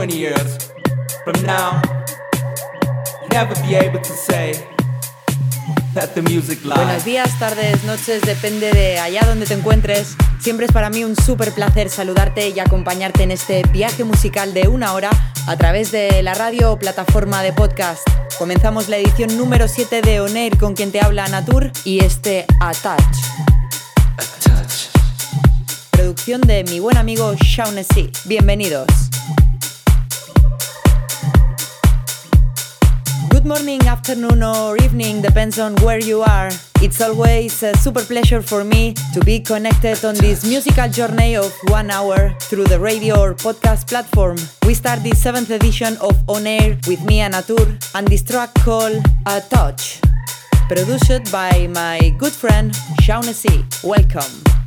20 years, from now, you'll never be able to say that the music Buenos días, tardes, noches, depende de allá donde te encuentres. Siempre es para mí un súper placer saludarte y acompañarte en este viaje musical de una hora a través de la radio o plataforma de podcast. Comenzamos la edición número 7 de On Air con quien te habla Natur y este Attach, A touch. producción de mi buen amigo Shaughnessy. Bienvenidos. Good morning, afternoon, or evening, depends on where you are. It's always a super pleasure for me to be connected on this musical journey of one hour through the radio or podcast platform. We start the seventh edition of On Air with me and Atur and this track called A Touch, produced by my good friend Shaughnessy. Welcome.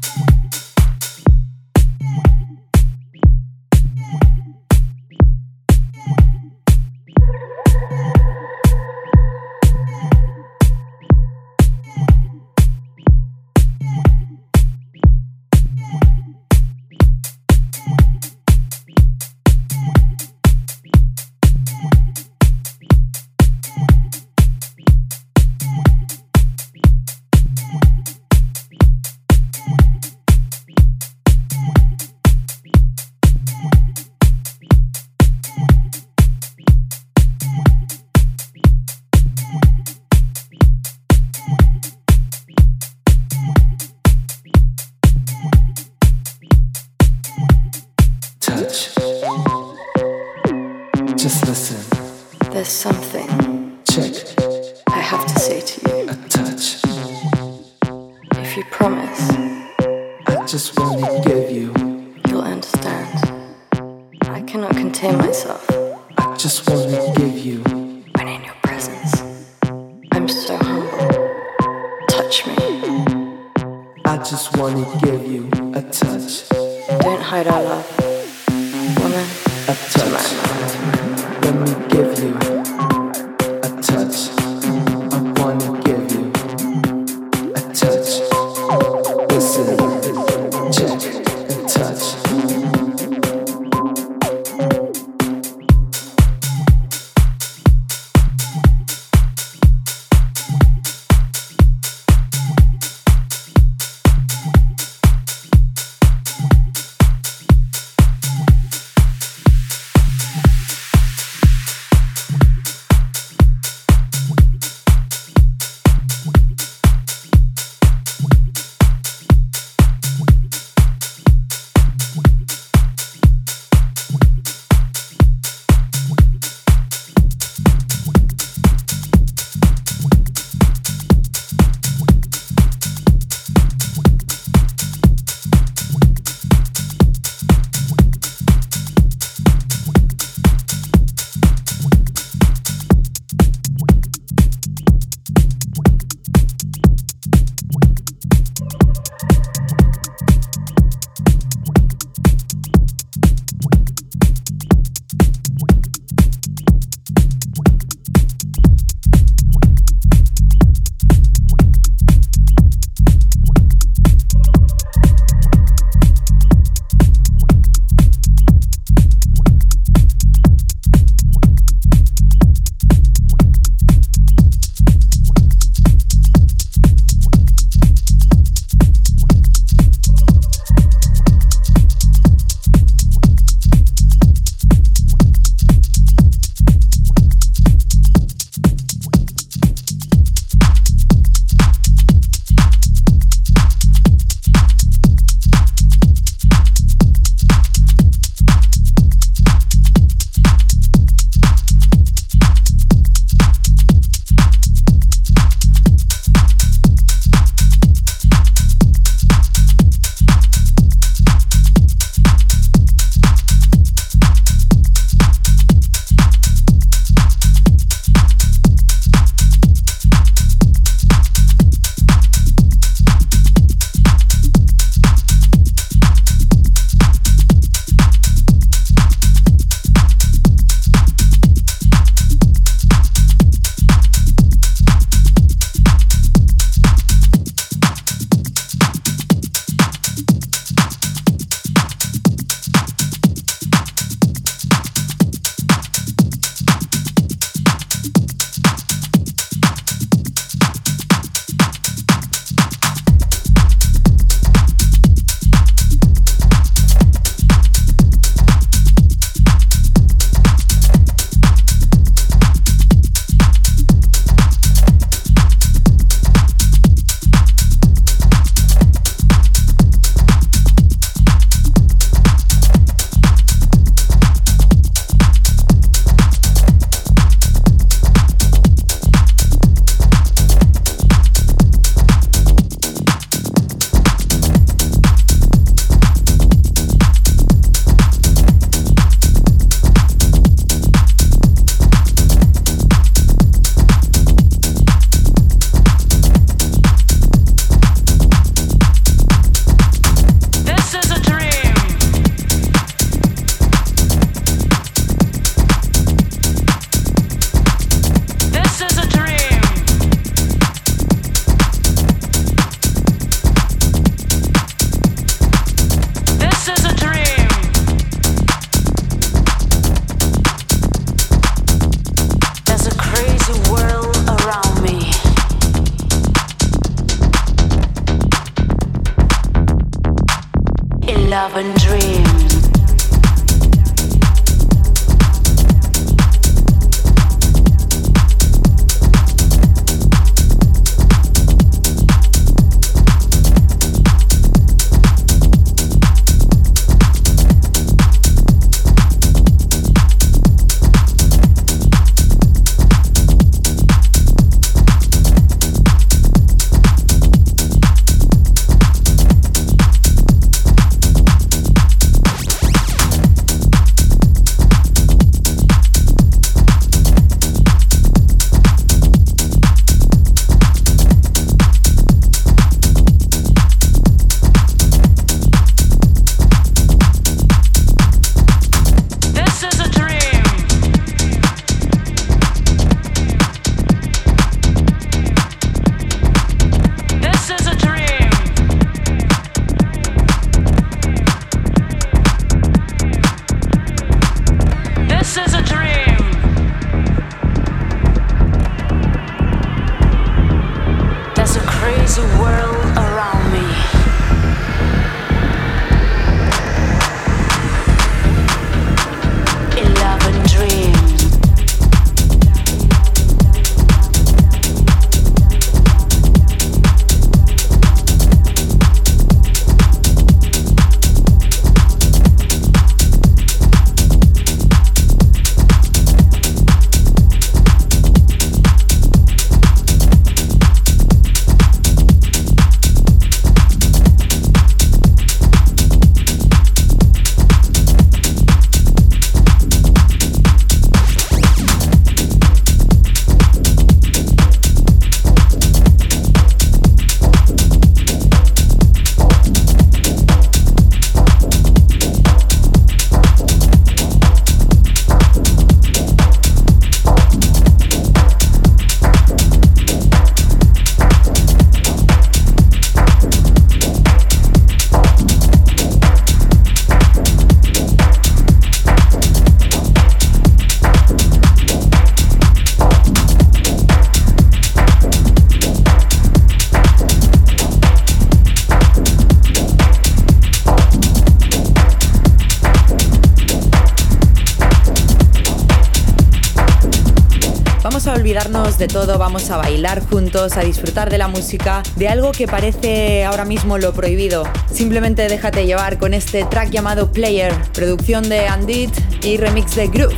De todo, vamos a bailar juntos, a disfrutar de la música, de algo que parece ahora mismo lo prohibido. Simplemente déjate llevar con este track llamado Player, producción de Andit y remix de Groove.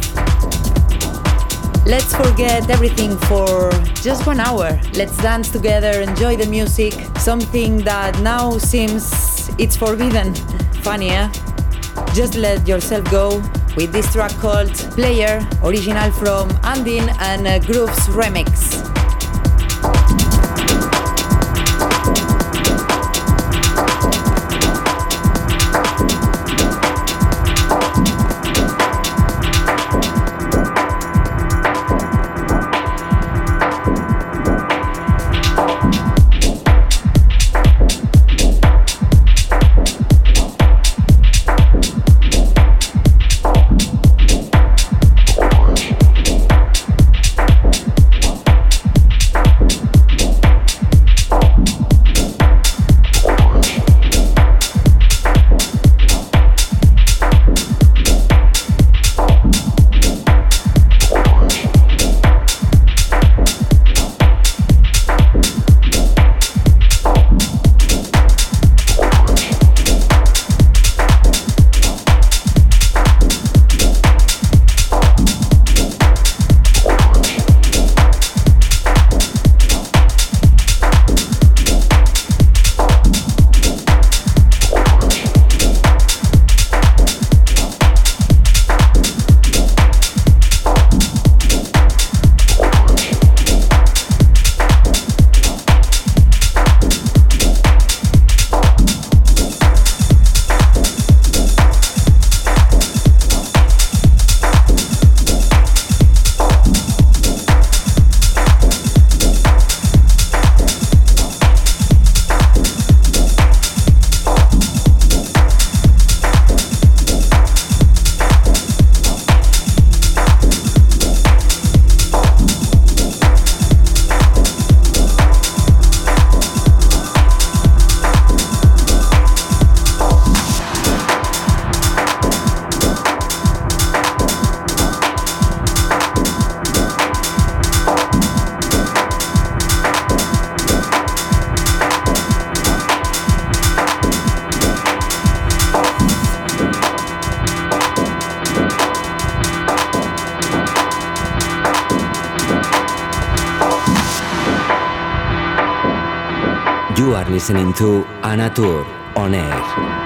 Let's forget everything for just one hour. Let's dance together, enjoy the music, something that now seems it's forbidden. Funny, eh? Just let yourself go with this track called Player, original from Andin and uh, Grooves Remix. Listening to Anatur on air.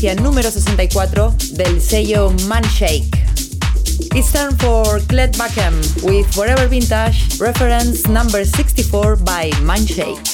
Referencia número 64 del sello Manshake. It's time for Cled Backham with Forever Vintage, reference number 64 by Manshake.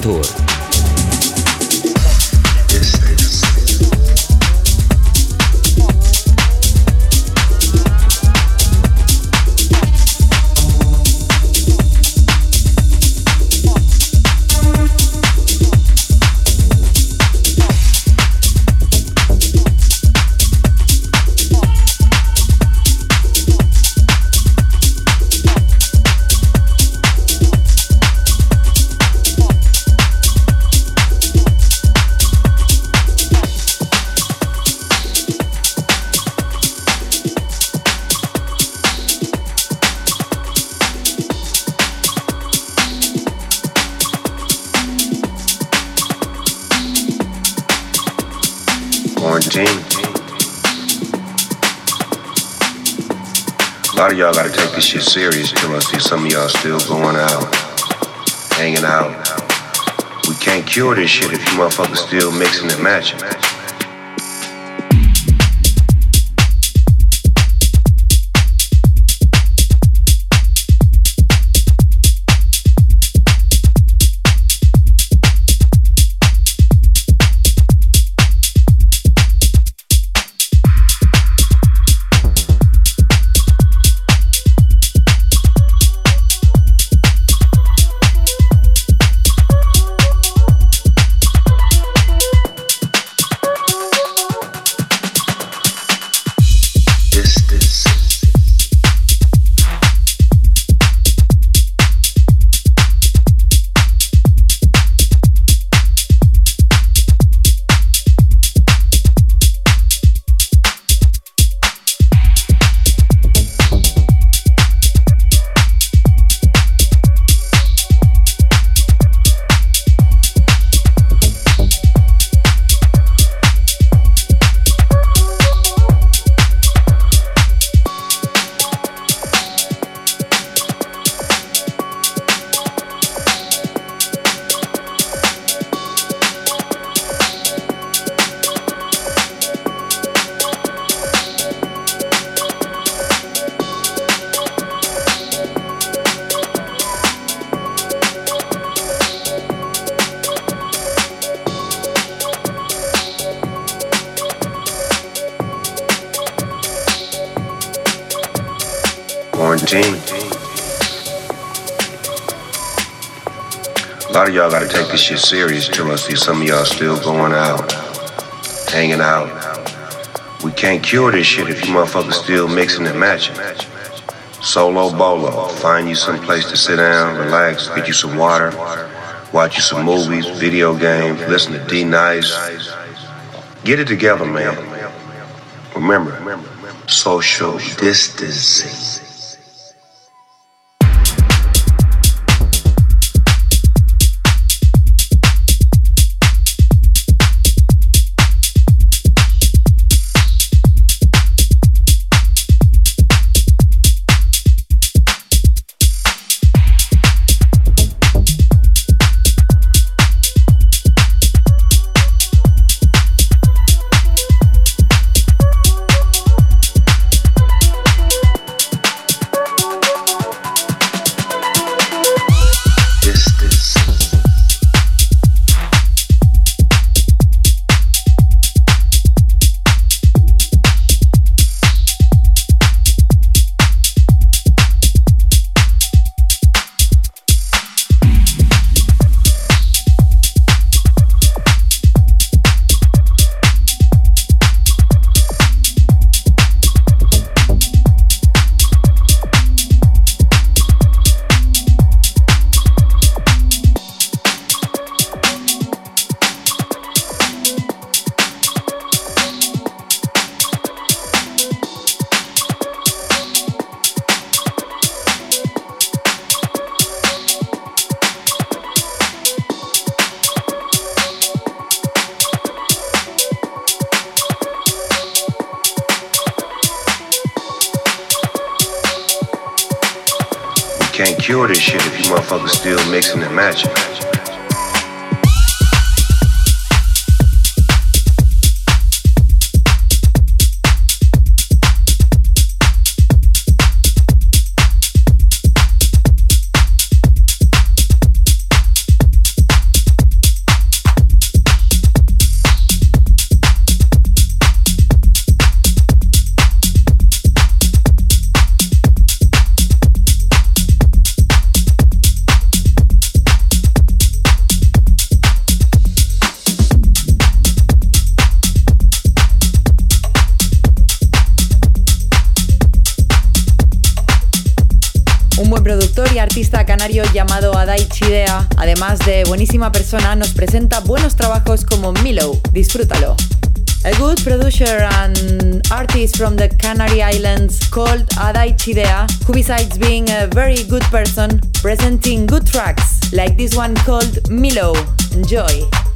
Serious some of y'all still going out, hanging out. We can't cure this shit if you motherfuckers still mixing and matching. Till I see some of y'all still going out, hanging out. We can't cure this shit if you motherfuckers still mixing and matching. Solo bolo, find you some place to sit down, relax, get you some water, watch you some movies, video games, listen to D Nice. Get it together, man. Remember, social distancing. De buenísima persona, nos presenta buenos trabajos como Milo. Disfrútalo. A good producer and artist from the Canary Islands called Adai Chidea, who besides being a very good person, presenting good tracks like this one called Milo. Enjoy.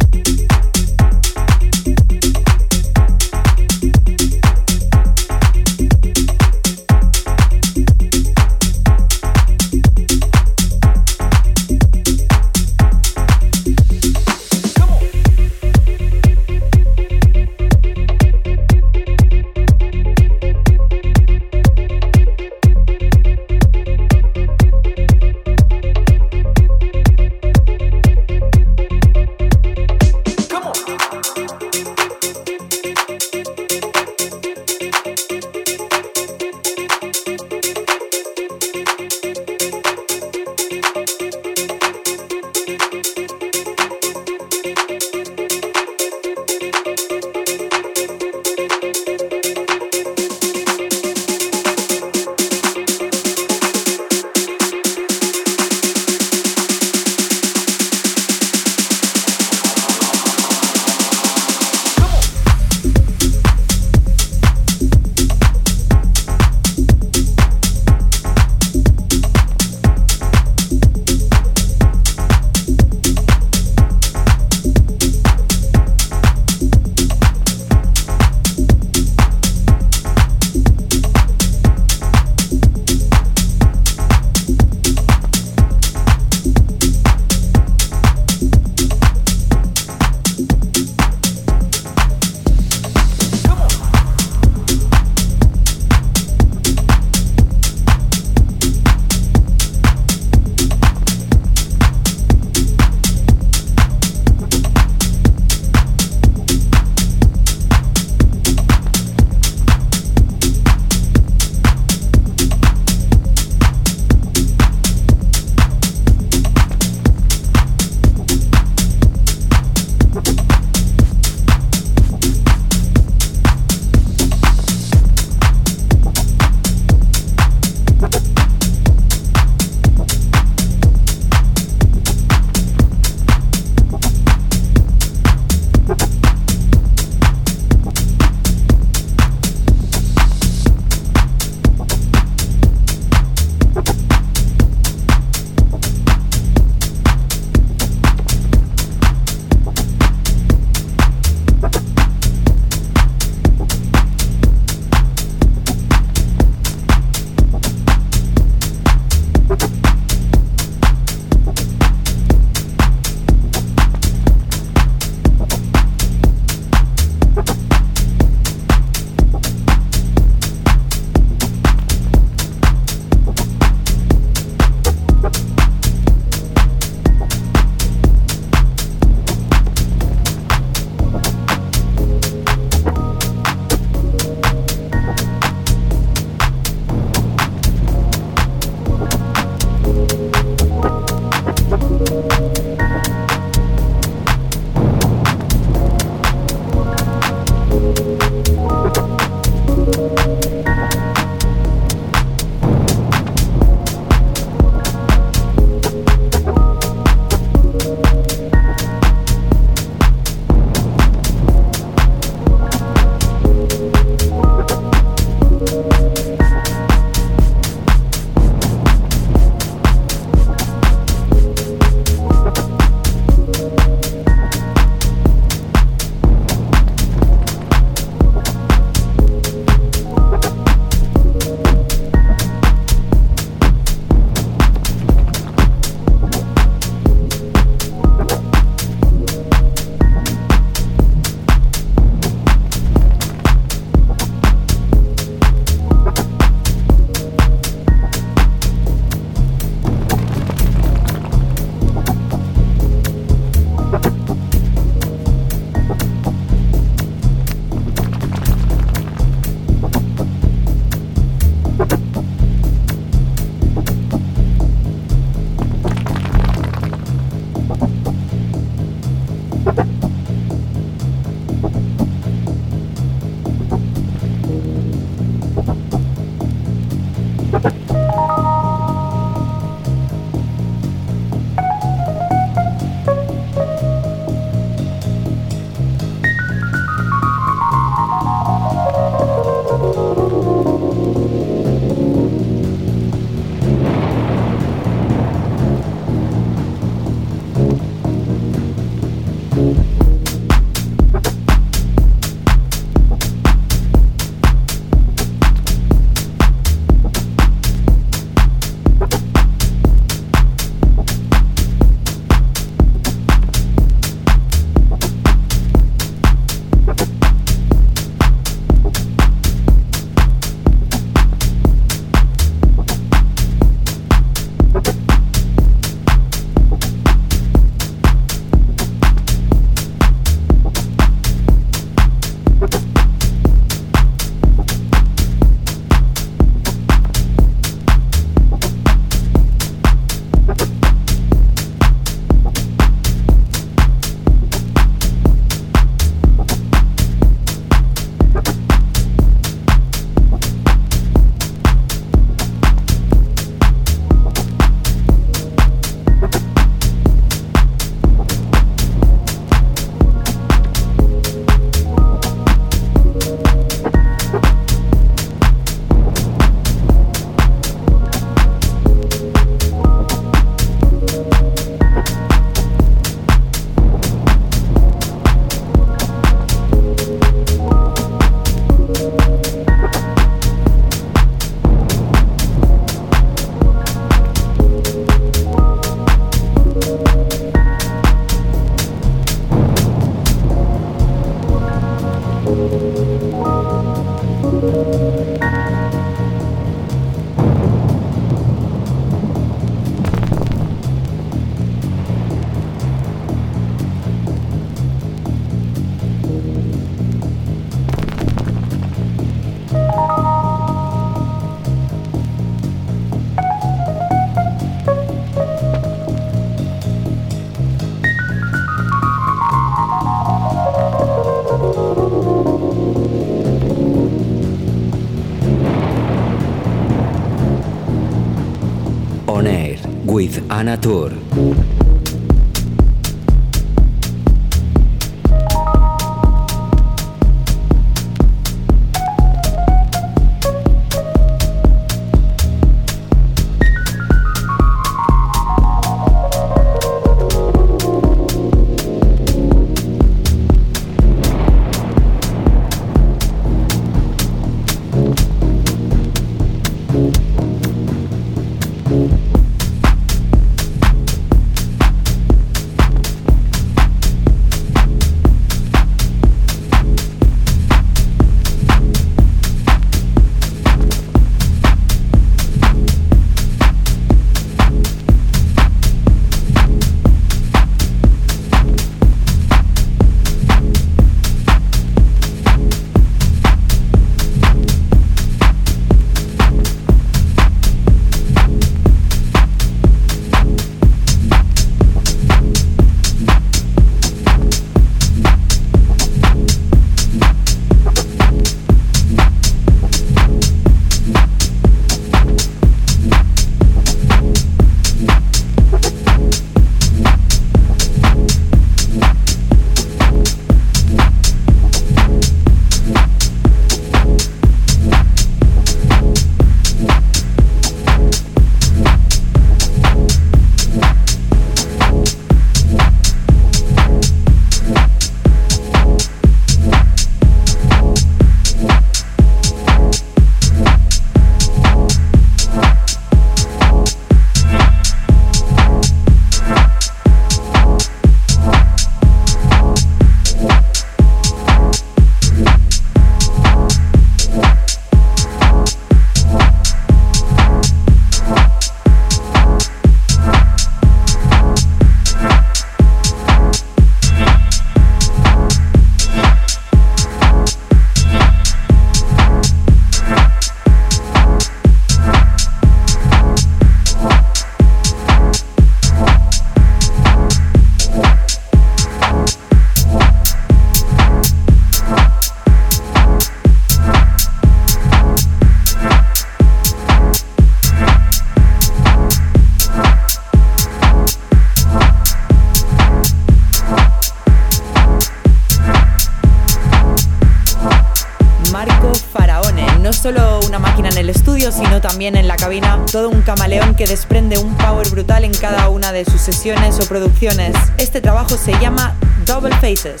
Sesiones o producciones. Este trabajo se llama Double Faces.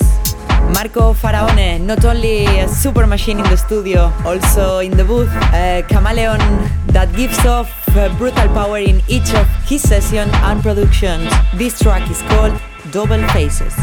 Marco Faraone, not only a super machine in the studio, also in the booth, a chameleon that gives off brutal power in each of his sessions and productions. This track is called Double Faces.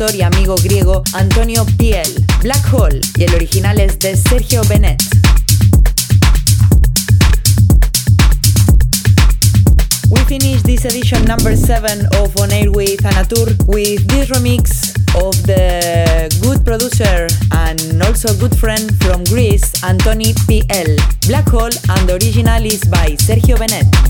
Productor y amigo griego Antonio Piel, Black Hole, y el original es de Sergio. We finish this edition number 7 of On Air with Anatur with this remix of the good producer and also good friend from Greece, Antoni PL. Black Hole and the original is by Sergio Benet.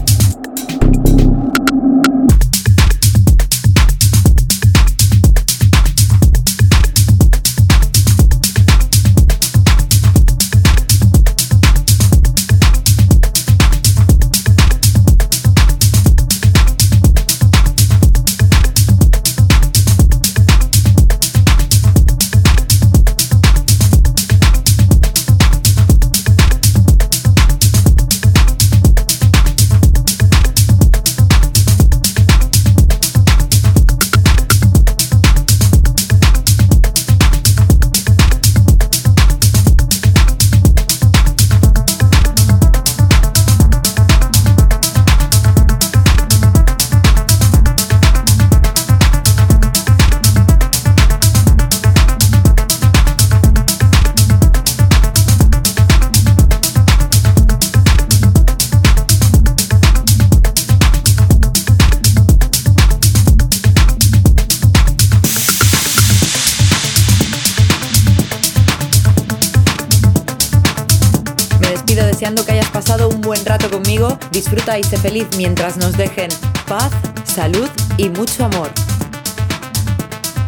Disfruta y sé feliz mientras nos dejen paz, salud y mucho amor.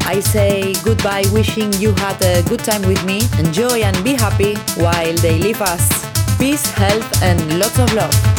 I say goodbye wishing you had a good time with me. Enjoy and be happy while they leave us. Peace, health and lots of love.